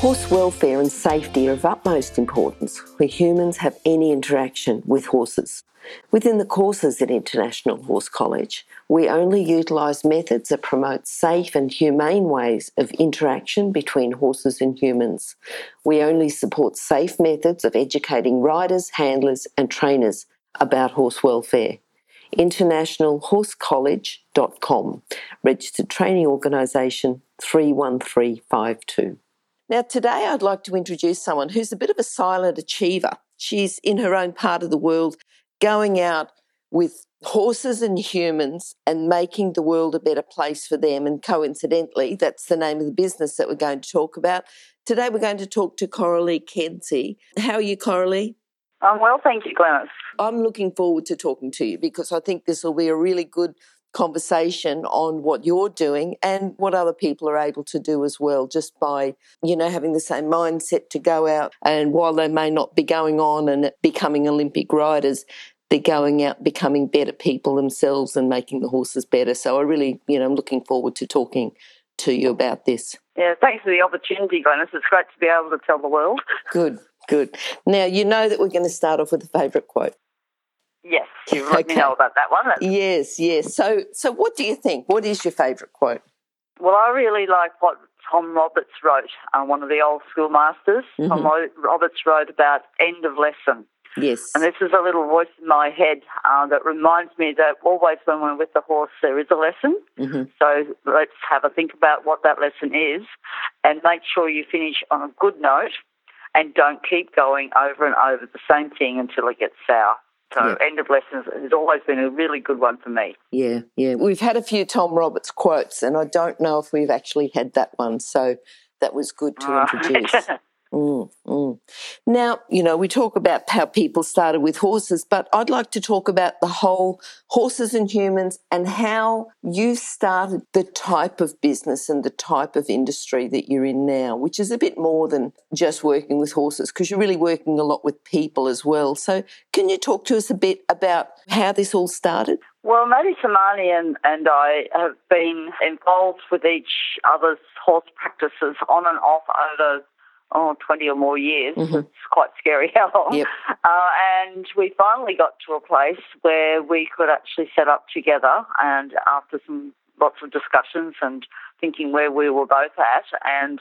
Horse welfare and safety are of utmost importance where humans have any interaction with horses. Within the courses at International Horse College, we only utilise methods that promote safe and humane ways of interaction between horses and humans. We only support safe methods of educating riders, handlers, and trainers about horse welfare. InternationalHorseCollege.com, registered training organisation 31352. Now, today I'd like to introduce someone who's a bit of a silent achiever. She's in her own part of the world going out with horses and humans and making the world a better place for them. And coincidentally, that's the name of the business that we're going to talk about. Today, we're going to talk to Coralie Kedzlie. How are you, Coralie? I'm well, thank you, Glenys. I'm looking forward to talking to you because I think this will be a really good conversation on what you're doing and what other people are able to do as well just by you know having the same mindset to go out and while they may not be going on and becoming olympic riders they're going out becoming better people themselves and making the horses better. So I really, you know, I'm looking forward to talking to you about this. Yeah, thanks for the opportunity, Glenys. It's great to be able to tell the world. Good, good. Now, you know that we're going to start off with a favourite quote. Yes, you let okay. me know about that one. That's... Yes, yes. So, so what do you think? What is your favourite quote? Well, I really like what Tom Roberts wrote, uh, one of the old schoolmasters. Mm-hmm. Tom Roberts wrote about end of lesson. Yes. And this is a little voice in my head uh, that reminds me that always when we're with the horse, there is a lesson. Mm-hmm. So let's have a think about what that lesson is and make sure you finish on a good note and don't keep going over and over the same thing until it gets sour. So yeah. end of lessons has always been a really good one for me. Yeah, yeah. We've had a few Tom Roberts quotes, and I don't know if we've actually had that one. So that was good to oh. introduce. Mm, mm. Now, you know, we talk about how people started with horses, but I'd like to talk about the whole horses and humans and how you started the type of business and the type of industry that you're in now, which is a bit more than just working with horses because you're really working a lot with people as well. So, can you talk to us a bit about how this all started? Well, Maddie Samani and, and I have been involved with each other's horse practices on and off over oh, 20 or more years. Mm-hmm. It's quite scary how long. Yep. Uh, and we finally got to a place where we could actually set up together. And after some lots of discussions and thinking where we were both at and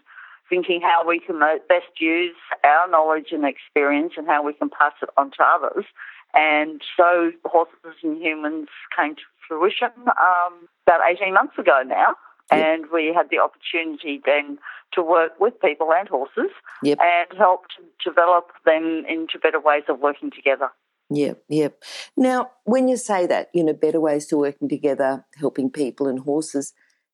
thinking how we can best use our knowledge and experience and how we can pass it on to others. And so horses and humans came to fruition um, about 18 months ago now. Yep. And we had the opportunity then to work with people and horses yep. and help to develop them into better ways of working together. Yep, yep. Now, when you say that, you know, better ways to working together, helping people and horses,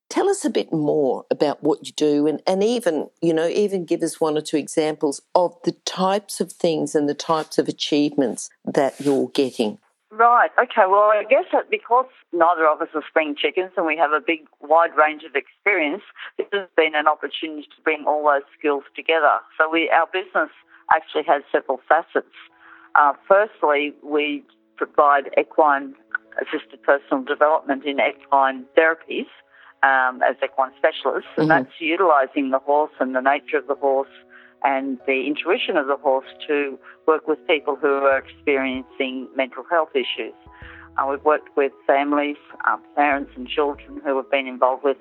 tell us a bit more about what you do and, and even, you know, even give us one or two examples of the types of things and the types of achievements that you're getting. Right. Okay. Well, I guess that because neither of us are spring chickens and we have a big, wide range of experience, this has been an opportunity to bring all those skills together. So we, our business actually has several facets. Uh, firstly, we provide equine assisted personal development in equine therapies um, as equine specialists, and mm-hmm. that's utilising the horse and the nature of the horse and the intuition of the horse to work with people who are experiencing mental health issues. Uh, we've worked with families, uh, parents and children who have been involved with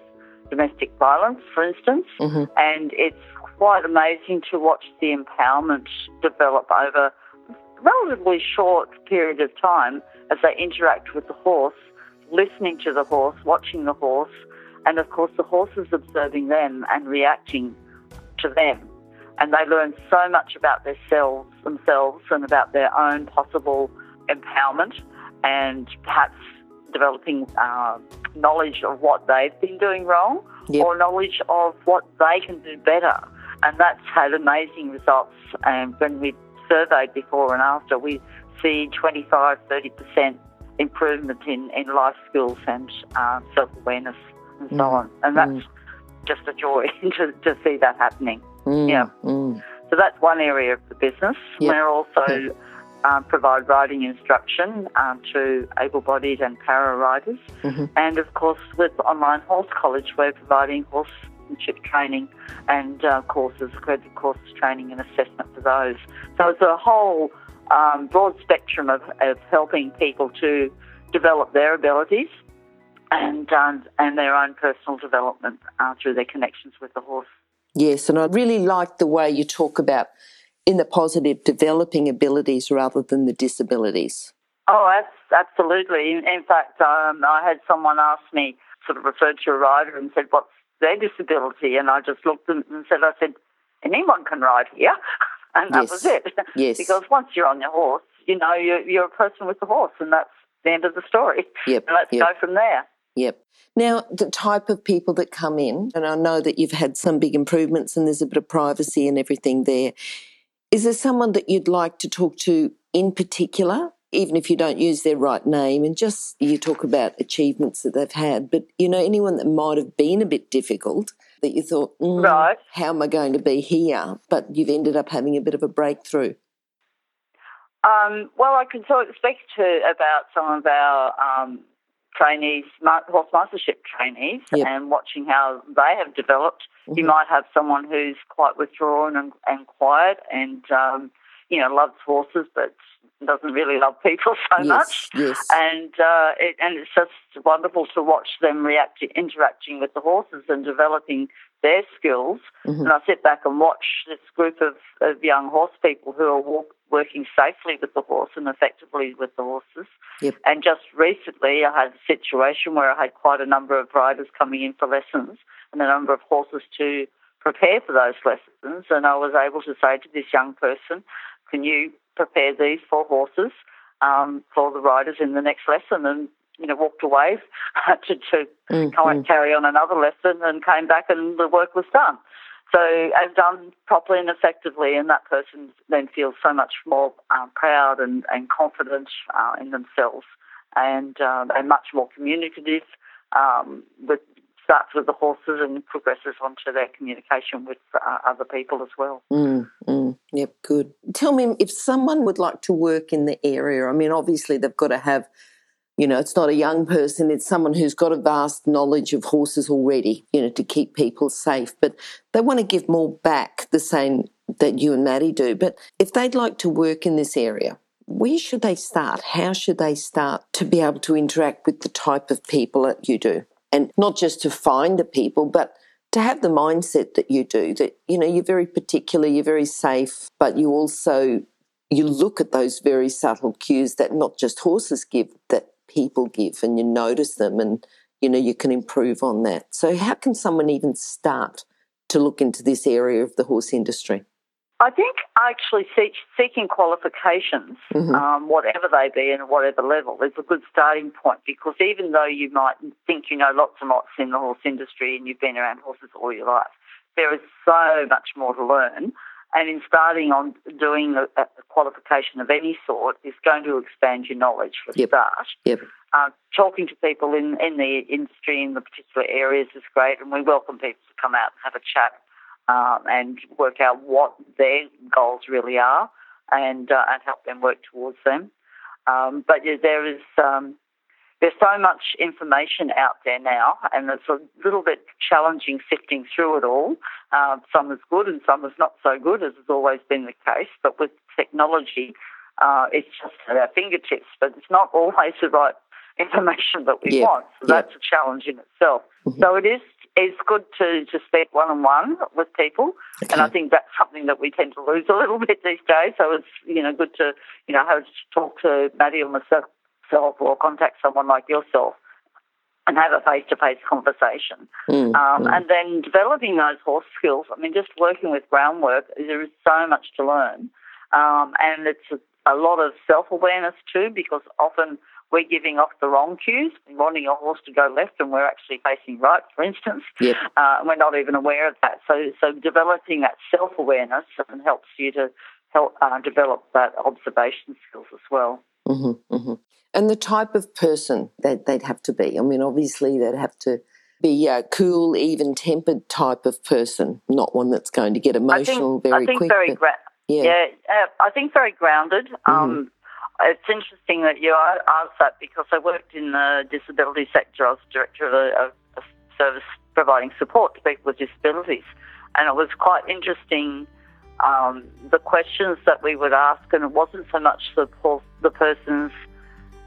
domestic violence, for instance, mm-hmm. and it's quite amazing to watch the empowerment develop over a relatively short period of time as they interact with the horse, listening to the horse, watching the horse, and of course the horse is observing them and reacting to them and they learn so much about themselves, themselves and about their own possible empowerment and perhaps developing uh, knowledge of what they've been doing wrong yep. or knowledge of what they can do better. And that's had amazing results. And when we surveyed before and after, we see 25, 30% improvement in, in life skills and uh, self awareness and so mm. on. And that's mm. just a joy to, to see that happening. Mm. Yeah. Mm. So that's one area of the business. Yep. We're also um, provide riding instruction um, to able-bodied and para riders, mm-hmm. and of course with online horse college, we're providing horsemanship training and uh, courses, accredited courses training and assessment for those. So it's a whole um, broad spectrum of, of helping people to develop their abilities and um, and their own personal development uh, through their connections with the horse. Yes, and I really like the way you talk about in the positive developing abilities rather than the disabilities. Oh, absolutely. In fact, um, I had someone ask me, sort of referred to a rider and said, "What's their disability?" And I just looked at them and said, "I said anyone can ride here." and that yes. was it. Yes. because once you're on your horse, you know you're, you're a person with the horse, and that's the end of the story. Yep. And let's yep. go from there. Yep. Now, the type of people that come in, and I know that you've had some big improvements and there's a bit of privacy and everything there. Is there someone that you'd like to talk to in particular, even if you don't use their right name, and just you talk about achievements that they've had, but you know, anyone that might have been a bit difficult that you thought, mm, right. how am I going to be here? But you've ended up having a bit of a breakthrough. Um, well, I can talk, speak to about some of our um, trainees, horse mastership trainees, yep. and watching how they have developed. Mm-hmm. You might have someone who's quite withdrawn and, and quiet, and um, you know loves horses, but doesn't really love people so yes, much. Yes. And uh, it, and it's just wonderful to watch them react, interacting with the horses and developing their skills. Mm-hmm. And I sit back and watch this group of, of young horse people who are walk, working safely with the horse and effectively with the horses. Yep. And just recently, I had a situation where I had quite a number of riders coming in for lessons and a number of horses to prepare for those lessons. And I was able to say to this young person, can you prepare these four horses um, for the riders in the next lesson? And you know, walked away to, to mm-hmm. carry on another lesson and came back and the work was done. So I've done properly and effectively, and that person then feels so much more um, proud and, and confident uh, in themselves, and uh, they're much more communicative. Um, with starts with the horses and progresses onto their communication with uh, other people as well. Mm, mm, yep, good. Tell me if someone would like to work in the area. I mean, obviously they've got to have you know, it's not a young person, it's someone who's got a vast knowledge of horses already, you know, to keep people safe. But they want to give more back, the same that you and Maddie do. But if they'd like to work in this area, where should they start? How should they start to be able to interact with the type of people that you do? And not just to find the people, but to have the mindset that you do, that, you know, you're very particular, you're very safe, but you also you look at those very subtle cues that not just horses give, that people give and you notice them and you know you can improve on that so how can someone even start to look into this area of the horse industry I think actually seek, seeking qualifications, mm-hmm. um, whatever they be and whatever level, is a good starting point because even though you might think you know lots and lots in the horse industry and you've been around horses all your life, there is so much more to learn. And in starting on doing a, a qualification of any sort is going to expand your knowledge for yep. start. Yep. Uh, talking to people in, in the industry in the particular areas is great, and we welcome people to come out and have a chat um, and work out what their goals really are and uh, and help them work towards them. Um, but yeah, there is um, there's so much information out there now, and it's a little bit challenging sifting through it all. Uh, some is good and some is not so good, as has always been the case. But with technology, uh, it's just at our fingertips, but it's not always the right information that we yeah. want. So yeah. that's a challenge in itself. Mm-hmm. So it is it's good to, to speak one on one with people, okay. and I think that's something that we tend to lose a little bit these days. So it's you know good to you know have to talk to Maddie or myself yourself or contact someone like yourself and have a face to face conversation. Mm, um, mm. And then developing those horse skills. I mean, just working with groundwork, there is so much to learn. Um, and it's a, a lot of self awareness too, because often we're giving off the wrong cues. We're wanting a horse to go left and we're actually facing right, for instance. Yep. Uh, and we're not even aware of that. So, so developing that self awareness helps you to help uh, develop that observation skills as well. Mm-hmm, mm-hmm. And the type of person that they'd have to be. I mean, obviously, they'd have to be a cool, even tempered type of person, not one that's going to get emotional I think, very I think quick. Very gra- yeah. yeah, uh, I think very grounded. Mm-hmm. Um, it's interesting that you asked that because I worked in the disability sector. I was director of a, a service providing support to people with disabilities, and it was quite interesting. Um, the questions that we would ask, and it wasn't so much the the person's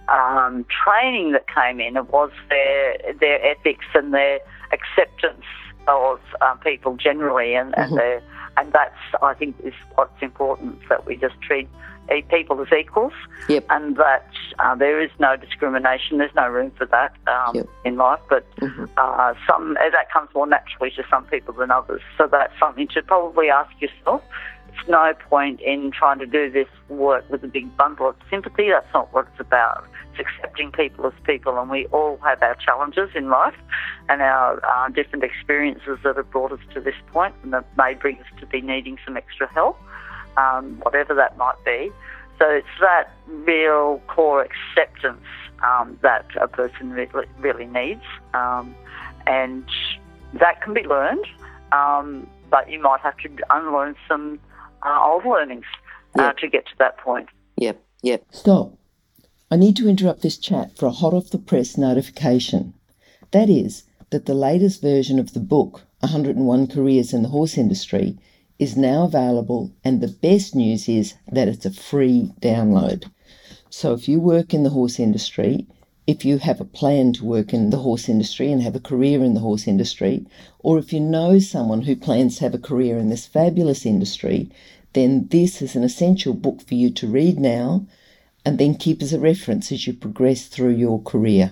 um, training that came in; it was their their ethics and their acceptance of um, people generally, and, mm-hmm. and their and that's I think is what's important that we just treat people as equals, yep. and that uh, there is no discrimination. There's no room for that um, yep. in life, but mm-hmm. uh, some uh, that comes more naturally to some people than others. So that's something to probably ask yourself. It's no point in trying to do this work with a big bundle of sympathy. That's not what it's about. It's accepting people as people, and we all have our challenges in life and our uh, different experiences that have brought us to this point and that may bring us to be needing some extra help um, whatever that might be. So it's that real core acceptance um, that a person really, really needs, um, and that can be learned, um, but you might have to unlearn some uh, old learnings uh, yep. to get to that point. Yep, yep. Stop. I need to interrupt this chat for a hot off the press notification. That is, that the latest version of the book, 101 Careers in the Horse Industry, is now available, and the best news is that it's a free download. So if you work in the horse industry, if you have a plan to work in the horse industry and have a career in the horse industry, or if you know someone who plans to have a career in this fabulous industry, then this is an essential book for you to read now and then keep as a reference as you progress through your career.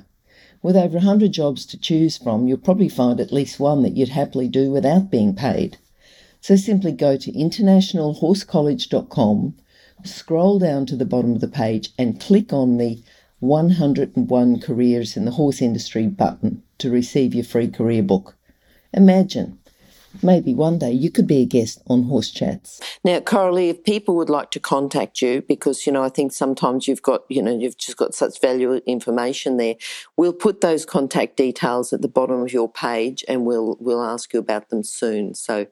With over 100 jobs to choose from, you'll probably find at least one that you'd happily do without being paid. So simply go to internationalhorsecollege.com, scroll down to the bottom of the page, and click on the 101 Careers in the Horse Industry button to receive your free career book. Imagine maybe one day you could be a guest on Horse Chats. Now, Coralie, if people would like to contact you, because, you know, I think sometimes you've got, you know, you've just got such valuable information there, we'll put those contact details at the bottom of your page and we'll, we'll ask you about them soon. So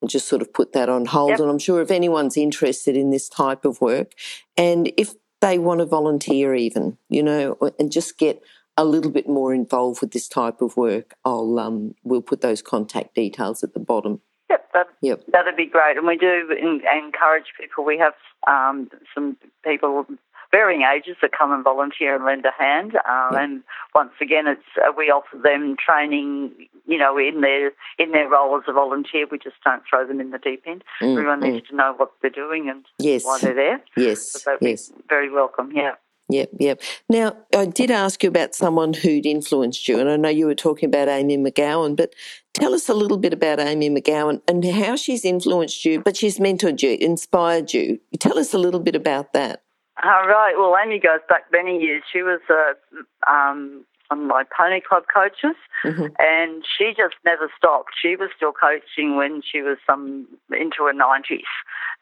We'll just sort of put that on hold. Yep. And I'm sure if anyone's interested in this type of work and if they want to volunteer even, you know, and just get a little bit more involved with this type of work, I'll um, we'll put those contact details at the bottom. Yep, that, yep. that'd be great. And we do in, encourage people. We have um, some people varying ages that come and volunteer and lend a hand. Um, yeah. And once again, it's uh, we offer them training, you know, in their in their role as a volunteer. We just don't throw them in the deep end. Mm, Everyone mm. needs to know what they're doing and yes. why they're there. Yes, so yes, very welcome. Yeah. Yep, yep. Now, I did ask you about someone who'd influenced you, and I know you were talking about Amy McGowan, but tell us a little bit about Amy McGowan and how she's influenced you, but she's mentored you, inspired you. Tell us a little bit about that. All right. Well, Amy goes back many years. She was uh, um, on my pony club coaches, mm-hmm. and she just never stopped. She was still coaching when she was some into her nineties,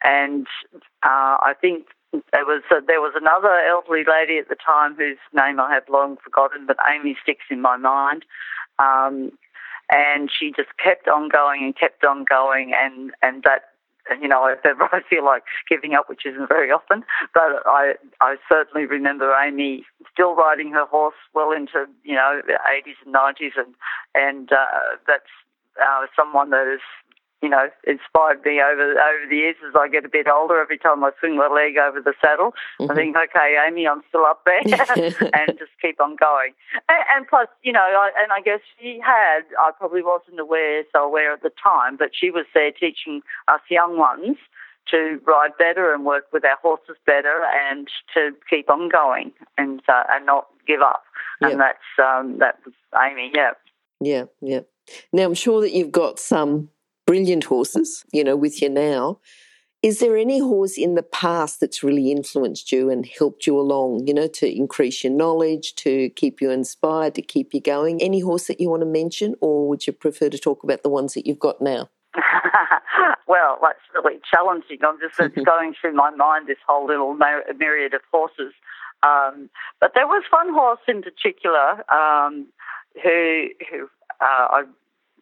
and uh, I think there was uh, there was another elderly lady at the time whose name I have long forgotten, but Amy sticks in my mind. Um, and she just kept on going and kept on going, and and that you know, ever I feel like giving up, which isn't very often, but I I certainly remember Amy still riding her horse well into you know the 80s and 90s, and and uh, that's uh, someone that is you know, inspired me over over the years as I get a bit older. Every time I swing my leg over the saddle, mm-hmm. I think, okay, Amy, I'm still up there, and just keep on going. And, and plus, you know, I, and I guess she had. I probably wasn't aware, so aware at the time, but she was there teaching us young ones to ride better and work with our horses better, and to keep on going and uh, and not give up. Yep. And that's um, that was Amy. Yeah. Yeah. Yeah. Now I'm sure that you've got some brilliant horses, you know, with you now. Is there any horse in the past that's really influenced you and helped you along, you know, to increase your knowledge, to keep you inspired, to keep you going? Any horse that you want to mention, or would you prefer to talk about the ones that you've got now? well, that's really challenging. I'm just going through my mind this whole little myriad of horses. Um, but there was one horse in particular um, who who uh, I,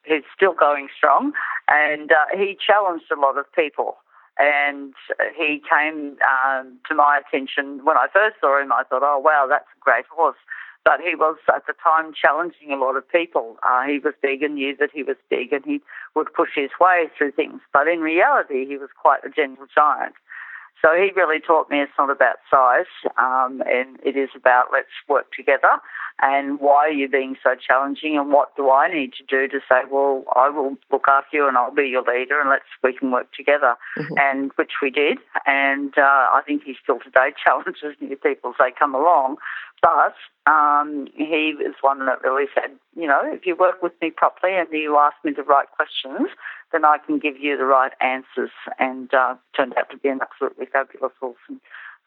who's still going strong, and uh, he challenged a lot of people. And he came um, to my attention when I first saw him. I thought, oh wow, that's a great horse. But he was at the time challenging a lot of people. Uh, he was big and knew that he was big, and he would push his way through things. But in reality, he was quite a gentle giant. So he really taught me it's not about size, um, and it is about let's work together. And why are you being so challenging? And what do I need to do to say, well, I will look after you and I'll be your leader, and let's we can work together. Mm-hmm. And which we did. And uh, I think he still today challenges new people as they come along. But um, he was one that really said, you know, if you work with me properly and you ask me the right questions, then I can give you the right answers. And uh, turned out to be an absolutely fabulous horse. And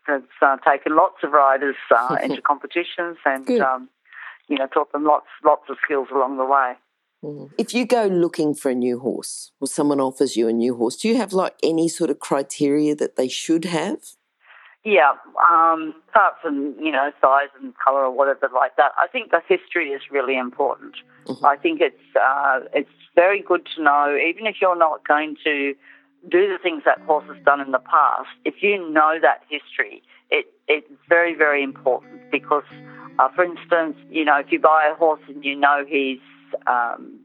has uh, taken lots of riders uh, into competitions and, um, you know, taught them lots, lots of skills along the way. Mm. If you go looking for a new horse or someone offers you a new horse, do you have like any sort of criteria that they should have? Yeah, um, apart from you know size and colour or whatever like that, I think the history is really important. Mm-hmm. I think it's uh, it's very good to know, even if you're not going to do the things that horse has done in the past. If you know that history, it it's very very important because, uh, for instance, you know if you buy a horse and you know he's um,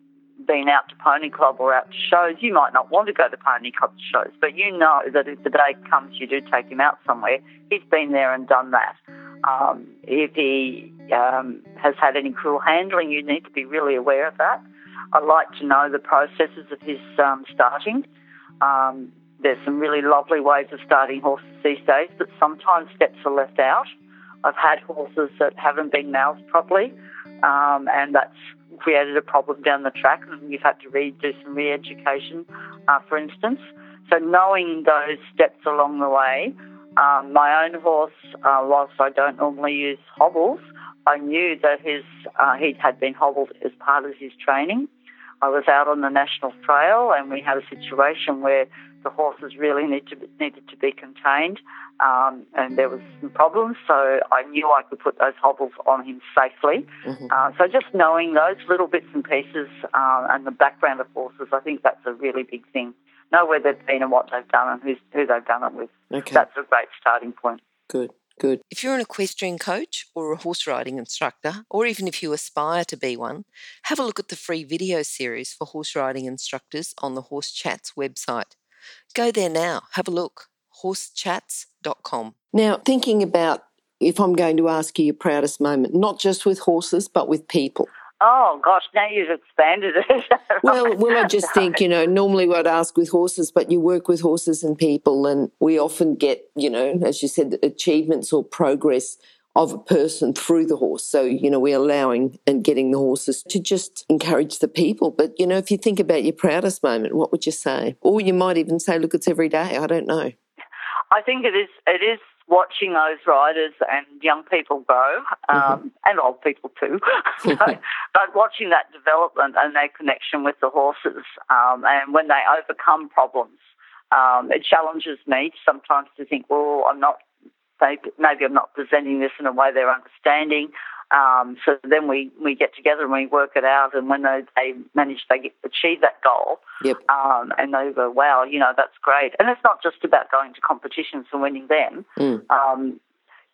been out to pony club or out to shows, you might not want to go to pony club shows, but you know that if the day comes you do take him out somewhere, he's been there and done that. Um, if he um, has had any cruel handling, you need to be really aware of that. I like to know the processes of his um, starting. Um, there's some really lovely ways of starting horses these days, but sometimes steps are left out. I've had horses that haven't been mouthed properly, um, and that's created a problem down the track and you've had to re- do some re-education, uh, for instance. So knowing those steps along the way, um, my own horse, uh, whilst I don't normally use hobbles, I knew that his uh, he had been hobbled as part of his training. I was out on the national trail and we had a situation where the horses really need to be, needed to be contained, um, and there was some problems. So I knew I could put those hobbles on him safely. Mm-hmm. Uh, so just knowing those little bits and pieces uh, and the background of horses, I think that's a really big thing. Know where they've been and what they've done and who's, who they've done it with. Okay. That's a great starting point. Good. Good. If you're an equestrian coach or a horse riding instructor, or even if you aspire to be one, have a look at the free video series for horse riding instructors on the Horse Chats website. Go there now, have a look. Horsechats.com. Now, thinking about if I'm going to ask you your proudest moment, not just with horses, but with people. Oh gosh, now you've expanded it. well, well, I just think you know. Normally, I'd ask with horses, but you work with horses and people, and we often get you know, as you said, achievements or progress of a person through the horse. So, you know, we're allowing and getting the horses to just encourage the people. But, you know, if you think about your proudest moment, what would you say? Or you might even say, look, it's every day. I don't know. I think it is, it is watching those riders and young people grow, um, mm-hmm. and old people too. so, but watching that development and their connection with the horses, um, and when they overcome problems, um, it challenges me sometimes to think, well, I'm not maybe I'm not presenting this in a way they're understanding. Um, so then we, we get together and we work it out, and when they, they manage, they get, achieve that goal, yep. um, and they go, wow, you know, that's great. And it's not just about going to competitions and winning them. Mm. Um,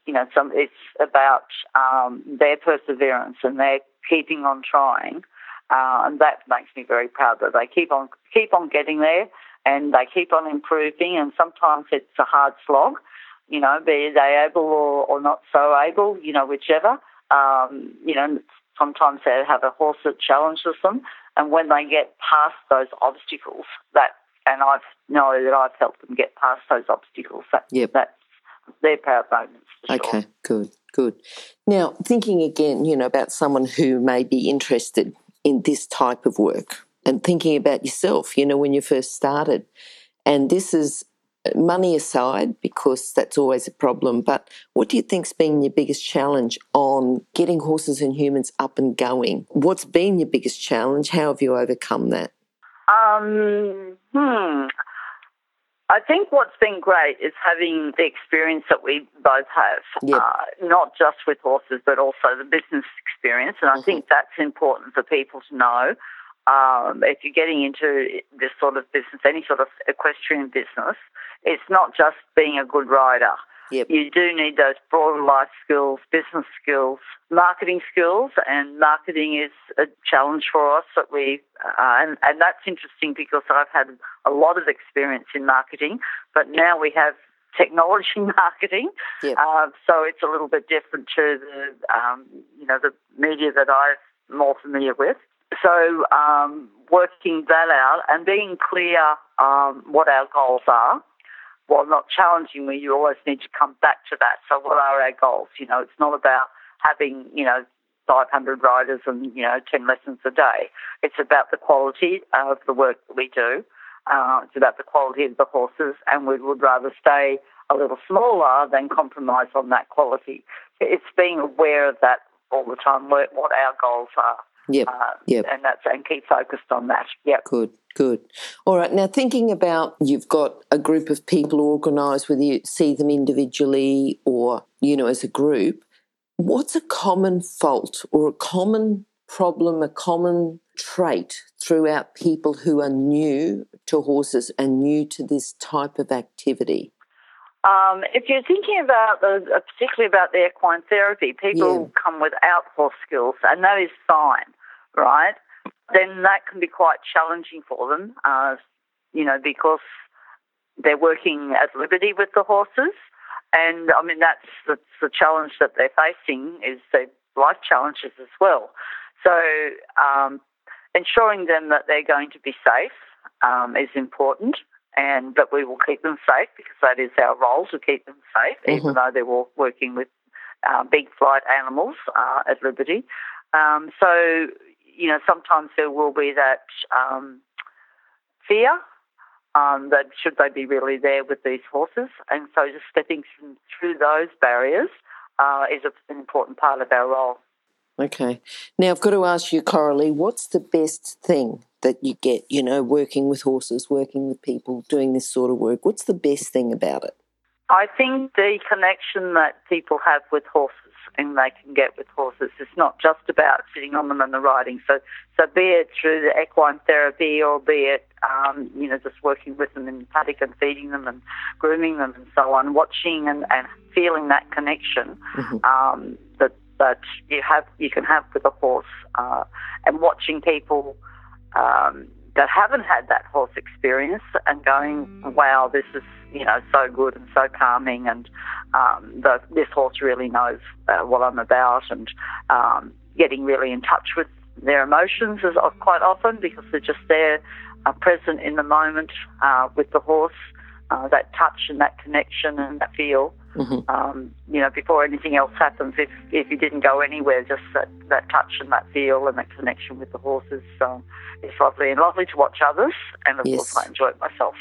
you know, some, it's about um, their perseverance and their keeping on trying, uh, and that makes me very proud that they keep on keep on getting there and they keep on improving. And sometimes it's a hard slog, you know, be they able or, or not so able, you know, whichever. Um, you know, sometimes they have a horse that challenges them, and when they get past those obstacles, that and I know that I've helped them get past those obstacles. That yep. that's their proud moments. okay, sure. good, good. Now, thinking again, you know, about someone who may be interested in this type of work, and thinking about yourself, you know, when you first started, and this is money aside, because that's always a problem, but what do you think's been your biggest challenge on getting horses and humans up and going? What's been your biggest challenge? How have you overcome that? Um, hmm. I think what's been great is having the experience that we both have, Yep. uh, not just with horses, but also the business experience. And I think that's important for people to know. Um, if you're getting into this sort of business, any sort of equestrian business, it's not just being a good rider. Yep. You do need those broader life skills, business skills, marketing skills, and marketing is a challenge for us. That we uh, and and that's interesting because I've had a lot of experience in marketing, but now we have technology marketing, Yep. uh, so it's a little bit different to the um, you know the media that I'm more familiar with. So um, working that out and being clear um, what our goals are while not challenging me, you always need to come back to that. So, what are our goals? You know, it's not about having, you know, 500 riders and, you know, 10 lessons a day. It's about the quality of the work that we do. Uh, it's about the quality of the horses, and we would rather stay a little smaller than compromise on that quality. It's being aware of that all the time, what what our goals are. Yep. Uh, Yep. And that's and keep focused on that. Yep. Good, good. All right. Now, thinking about you've got a group of people organised, whether you see them individually or, you know, as a group, what's a common fault or a common problem, a common trait throughout people who are new to horses and new to this type of activity? Um, if you're thinking about the, uh, particularly about the equine therapy, people come without horse skills, and that is fine, right? Then that can be quite challenging for them, uh, you know, because they're working at liberty with the horses, and I mean that's that's the challenge that they're facing is the life challenges as well. So um, ensuring them that they're going to be safe um, is important and that we will keep them safe because that is our role to keep them safe, even though they're working with uh, big flight animals uh, at liberty. Um, so, you know, sometimes there will be that um, fear um, that should they be really there with these horses, and so just stepping through those barriers uh, is an important part of our role. Okay. Now, I've got to ask you, Coralie, what's the best thing that you get, you know, working with horses, working with people, doing this sort of work? What's the best thing about it? I think the connection that people have with horses and they can get with horses is not just about sitting on them and the riding. So, so be it through the equine therapy or be it, um, you know, just working with them in the paddock and feeding them and grooming them and so on, watching and, and feeling that connection um, that that you have you can have with a horse, uh, and watching people um, that haven't had that horse experience and going, wow, this is you know so good and so calming, and um, the, this horse really knows uh, what I'm about, and um, getting really in touch with their emotions is of- quite often because they're just there, uh, present in the moment uh, with the horse. Uh, that touch and that connection and that feel, um, you know, before anything else happens. If if you didn't go anywhere, just that, that touch and that feel and that connection with the horses um, is lovely and lovely to watch others, and of Yes. course I enjoy it myself.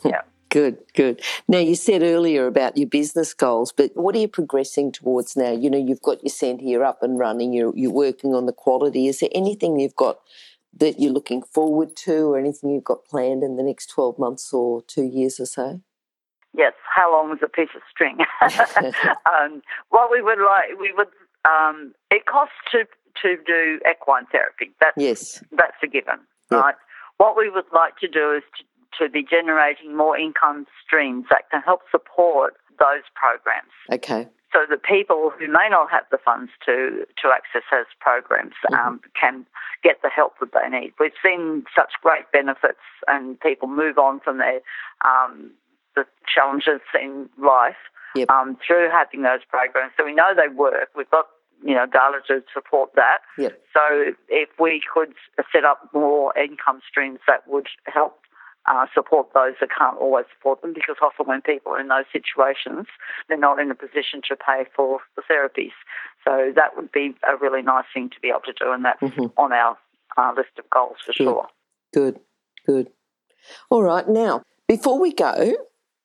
yeah. Good, good. Now, you said earlier about your business goals, but what are you progressing towards now? You know, you've got your centre, up and running, you're, you're working on the quality. Is there anything you've got that you're looking forward to or anything you've got planned in the next 12 months or two years or so? Yes. How long is a piece of string? um, what we would like, we would. Um, it costs to to do equine therapy. That's Yes. that's a given, Yeah. right? What we would like to do is to, to be generating more income streams that can help support those programs. Okay. So that people who may not have the funds to to access those programs um, can get the help that they need. We've seen such great benefits, and people move on from their um, the challenges in life Yep. um, through having those programs. So we know they work. We've got you know data to support that. Yep. So if we could set up more income streams that would help uh, support those that can't always support them, because often when people are in those situations, they're not in a position to pay for the therapies. So that would be a really nice thing to be able to do, and that's on our uh, list of goals for sure. Good, good. All right. Now, before we go,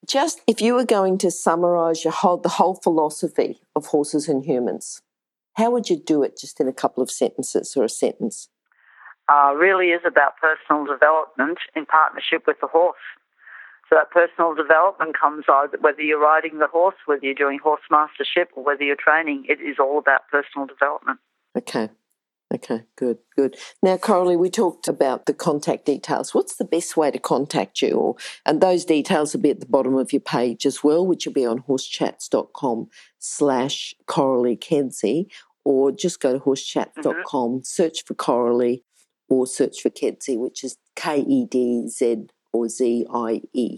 just if you were going to summarise your whole, the whole philosophy of horses and humans, how would you do it just in a couple of sentences or a sentence? uh, really is about personal development in partnership with the horse. So that personal development comes either whether you're riding the horse, whether you're doing horse mastership, or whether you're training. It is all about personal development. Okay. Okay, good, good. Now, Coralie, we talked about the contact details. What's the best way to contact you? Or, and those details will be at the bottom of your page as well, which will be on horsechats.com slash Coralie Kedzlie, or just go to horsechats.com, mm-hmm. search for Coralie, or search for Kedzlie, which is K E D Z or Z I E.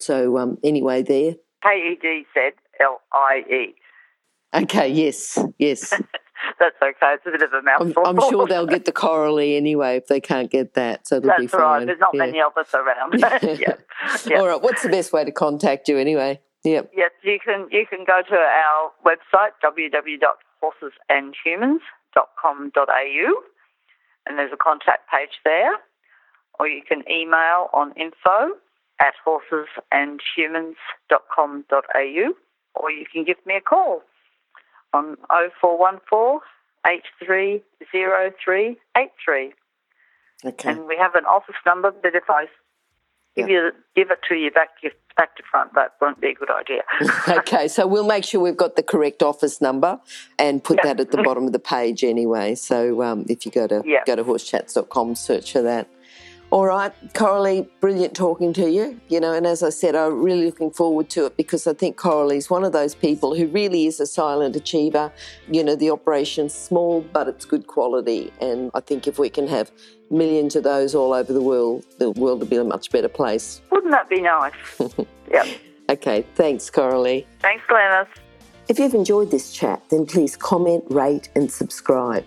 So, um, anyway, there. K E D Z L I E. Okay, yes, yes. that's okay. It's a bit of a mouthful. I'm, I'm, sure they'll get the Coralie anyway if they can't get that, so it'll that's be fine. right. There's not yeah. many of us around. yeah. yeah. All right. What's the best way to contact you anyway? Yep. Yes, you can. You can go to our website www.horsesandhumans.com.au, and there's a contact page there, or you can email on info at horsesandhumans.com.au, or you can give me a call on 0414 830383. Okay. And we have an office number, but if I give yeah. you give it to you back back to front, that won't be a good idea. okay, so we'll make sure we've got the correct office number and put that at the bottom of the page anyway. So um, if you go to go to horsechats.com, search for that. All right, Coralie, brilliant talking to you. You know, and as I said, I'm really looking forward to it because I think Coralie's one of those people who really is a silent achiever. You know, the operation's small, but it's good quality. And I think if we can have millions of those all over the world, the world will be a much better place. Wouldn't that be nice? yep. Okay, thanks, Coralie. Thanks, Glenys. If you've enjoyed this chat, then please comment, rate, and subscribe.